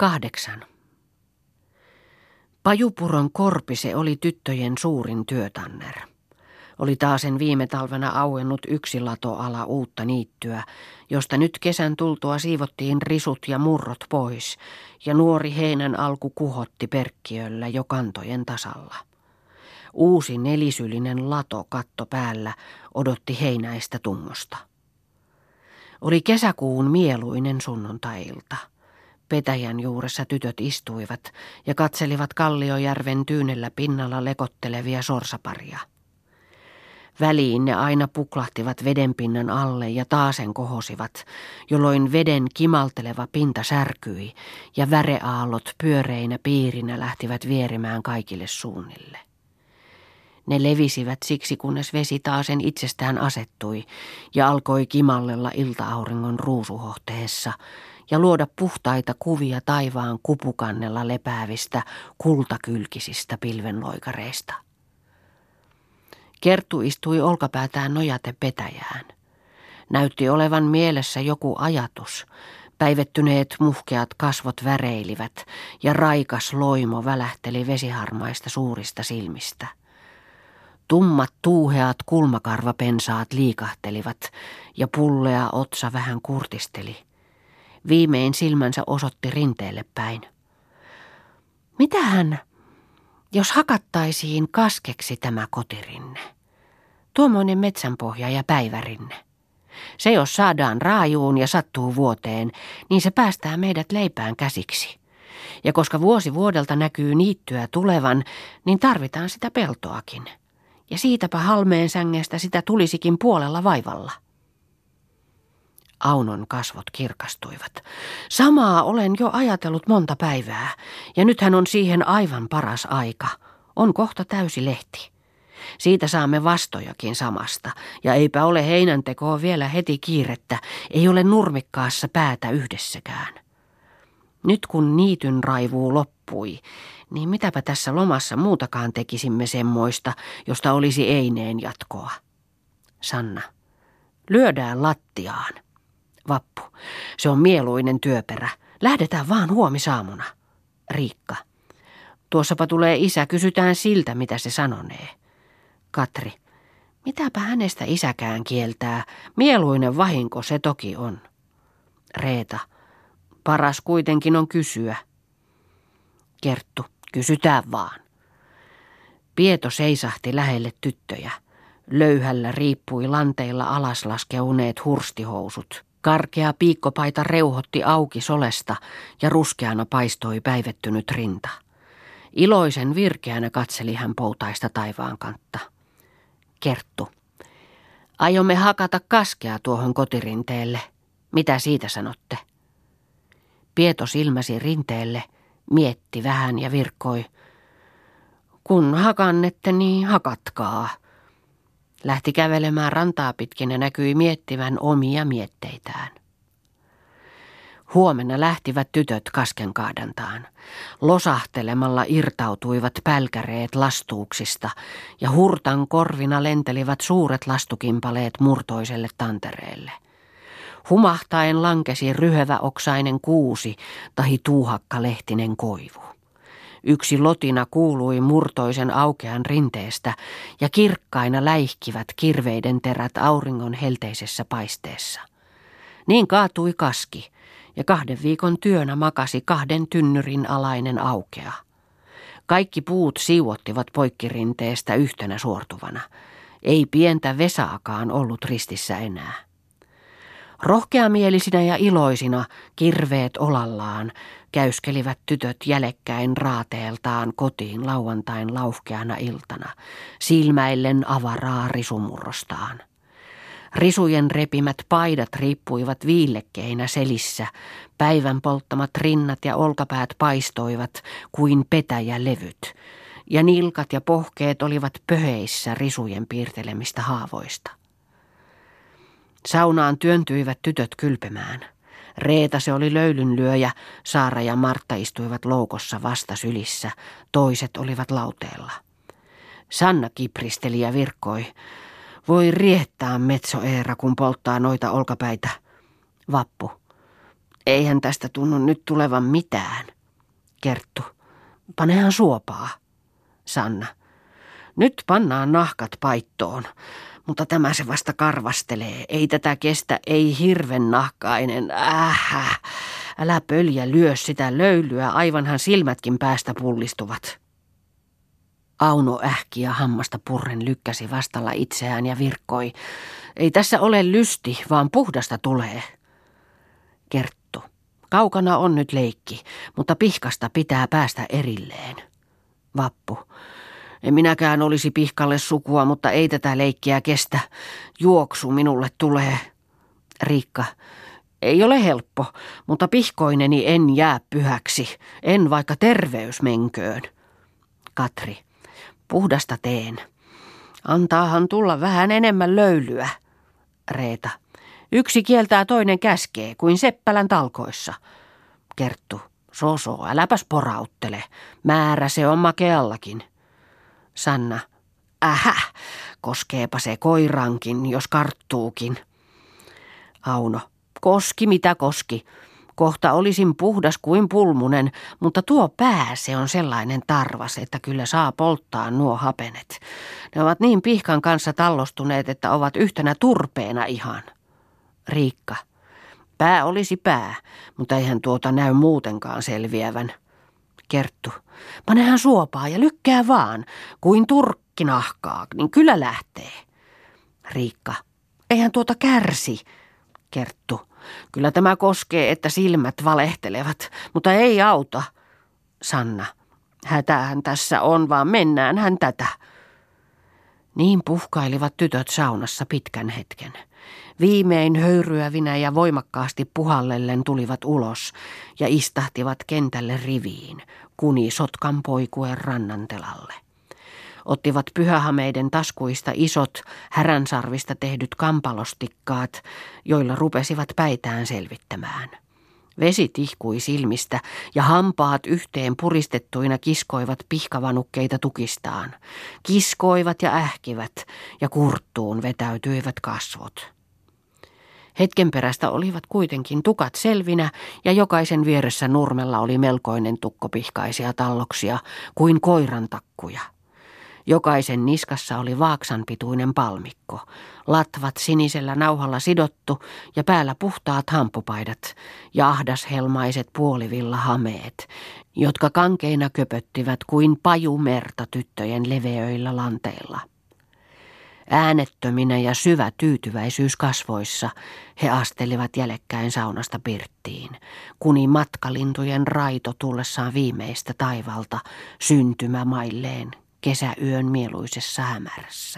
Kahdeksan. Pajupuron korpise oli tyttöjen suurin työtanner. Oli taasen viime talvena auennut yksi latoala uutta niittyä, josta nyt kesän tultua siivottiin risut ja murrot pois, ja nuori heinän alku kuhotti perkkiöllä jo kantojen tasalla. Uusi nelisylinen lato katto päällä odotti heinäistä tungosta. Oli kesäkuun mieluinen sunnuntailta. Petäjän juuressa tytöt istuivat ja katselivat Kalliojärven tyynellä pinnalla lekottelevia sorsaparia. Väliin ne aina puklahtivat vedenpinnan alle ja taasen kohosivat, jolloin veden kimalteleva pinta särkyi ja väreaallot pyöreinä piirinä lähtivät vierimään kaikille suunnille. Ne levisivät siksi, kunnes vesi taasen itsestään asettui ja alkoi kimallella iltaauringon ruusuhohteessa ja luoda puhtaita kuvia taivaan kupukannella lepäävistä kultakylkisistä pilvenloikareista. Kerttu istui olkapäätään nojate petäjään. Näytti olevan mielessä joku ajatus. Päivettyneet muhkeat kasvot väreilivät ja raikas loimo välähteli vesiharmaista suurista silmistä. Tummat tuuheat kulmakarvapensaat liikahtelivat ja pullea otsa vähän kurtisteli. Viimein silmänsä osoitti rinteelle päin. Mitähän, jos hakattaisiin kaskeksi tämä kotirinne? Tuommoinen metsänpohja ja päivärinne. Se jos saadaan raajuun ja sattuu vuoteen, niin se päästää meidät leipään käsiksi. Ja koska vuosi vuodelta näkyy niittyä tulevan, niin tarvitaan sitä peltoakin. Ja siitäpä halmeen sängestä sitä tulisikin puolella vaivalla. Aunon kasvot kirkastuivat. Samaa olen jo ajatellut monta päivää, ja nythän on siihen aivan paras aika. On kohta täysi lehti. Siitä saamme vastojakin samasta, ja eipä ole heinäntekoa vielä heti kiirettä, ei ole nurmikkaassa päätä yhdessäkään. Nyt kun niityn raivuu loppui, niin mitäpä tässä lomassa muutakaan tekisimme semmoista, josta olisi eineen jatkoa. Sanna, lyödään lattiaan. Vappu. Se on mieluinen työperä. Lähdetään vaan huomisaamuna. Riikka. Tuossapa tulee isä, kysytään siltä, mitä se sanonee. Katri. Mitäpä hänestä isäkään kieltää? Mieluinen vahinko se toki on. Reeta. Paras kuitenkin on kysyä. Kerttu. Kysytään vaan. Pieto seisahti lähelle tyttöjä. Löyhällä riippui lanteilla alaslaskeuneet hurstihousut. Karkea piikkopaita reuhotti auki solesta ja ruskeana paistoi päivettynyt rinta. Iloisen virkeänä katseli hän poutaista taivaan kantta. Kerttu. Aiomme hakata kaskea tuohon kotirinteelle. Mitä siitä sanotte? Pieto silmäsi rinteelle, mietti vähän ja virkkoi. Kun hakannette, niin hakatkaa. Lähti kävelemään rantaa pitkin ja näkyi miettivän omia mietteitään. Huomenna lähtivät tytöt kaskenkaadantaan. Losahtelemalla irtautuivat pälkäreet lastuuksista ja hurtan korvina lentelivät suuret lastukimpaleet murtoiselle tantereelle. Humahtaen lankesi ryhevä oksainen kuusi tahi tuuhakka lehtinen koivu. Yksi lotina kuului murtoisen aukean rinteestä ja kirkkaina läihkivät kirveiden terät auringon helteisessä paisteessa. Niin kaatui kaski ja kahden viikon työnä makasi kahden tynnyrin alainen aukea. Kaikki puut siuottivat poikkirinteestä yhtenä suortuvana. Ei pientä vesaakaan ollut ristissä enää. Rohkeamielisinä ja iloisina, kirveet olallaan, käyskelivät tytöt jälekkäin raateeltaan kotiin lauantain lauhkeana iltana, silmäillen avaraa risumurrostaan. Risujen repimät paidat riippuivat viillekkeinä selissä, päivän polttamat rinnat ja olkapäät paistoivat kuin petäjälevyt, ja nilkat ja pohkeet olivat pöheissä risujen piirtelemistä haavoista. Saunaan työntyivät tytöt kylpemään. Reeta se oli löylynlyöjä, Saara ja Martta istuivat loukossa vasta sylissä, toiset olivat lauteella. Sanna kipristeli ja virkkoi. Voi riettää Metso Eera, kun polttaa noita olkapäitä. Vappu. Eihän tästä tunnu nyt tulevan mitään. Kerttu. Panehan suopaa. Sanna. Nyt pannaan nahkat paittoon, mutta tämä se vasta karvastelee. Ei tätä kestä, ei hirven nahkainen. Ähä. Älä pöljä lyö sitä löylyä, aivanhan silmätkin päästä pullistuvat. Auno ähki ja hammasta purren lykkäsi vastalla itseään ja virkkoi. Ei tässä ole lysti, vaan puhdasta tulee. Kerttu. Kaukana on nyt leikki, mutta pihkasta pitää päästä erilleen. Vappu. En minäkään olisi pihkalle sukua, mutta ei tätä leikkiä kestä. Juoksu minulle tulee. Riikka. Ei ole helppo, mutta pihkoineni en jää pyhäksi. En vaikka terveys menköön. Katri. Puhdasta teen. Antaahan tulla vähän enemmän löylyä. Reeta. Yksi kieltää toinen käskee, kuin Seppälän talkoissa. Kerttu. Soso, äläpäs porauttele. Määrä se on makeallakin. Sanna. Ähä, koskeepa se koirankin, jos karttuukin. Auno. Koski mitä koski. Kohta olisin puhdas kuin pulmunen, mutta tuo pää se on sellainen tarvas, että kyllä saa polttaa nuo hapenet. Ne ovat niin pihkan kanssa tallostuneet, että ovat yhtenä turpeena ihan. Riikka. Pää olisi pää, mutta eihän tuota näy muutenkaan selviävän. Kerttu. Panehan suopaa ja lykkää vaan, kuin turkki nahkaa, niin kyllä lähtee. Riikka. Eihän tuota kärsi. Kerttu. Kyllä tämä koskee, että silmät valehtelevat, mutta ei auta. Sanna. Hätähän tässä on, vaan mennään hän tätä. Niin puhkailivat tytöt saunassa pitkän hetken. Viimein höyryävinä ja voimakkaasti puhallellen tulivat ulos ja istahtivat kentälle riviin, kuni sotkan poikuen rannantelalle ottivat pyhähameiden taskuista isot häränsarvista tehdyt kampalostikkaat, joilla rupesivat päitään selvittämään. Vesi tihkui silmistä ja hampaat yhteen puristettuina kiskoivat pihkavanukkeita tukistaan. Kiskoivat ja ähkivät ja kurttuun vetäytyivät kasvot. Hetken perästä olivat kuitenkin tukat selvinä ja jokaisen vieressä nurmella oli melkoinen tukkopihkaisia talloksia kuin koiran takkuja. Jokaisen niskassa oli vaaksan pituinen palmikko, latvat sinisellä nauhalla sidottu ja päällä puhtaat hampupaidat ja ahdashelmaiset puolivilla hameet, jotka kankeina köpöttivät kuin pajumerta tyttöjen leveöillä lanteilla. Äänettöminä ja syvä tyytyväisyys kasvoissa he astelivat jälekkäin saunasta pirttiin, kuni matkalintujen raito tullessaan viimeistä taivalta syntymämailleen kesäyön mieluisessa hämärässä.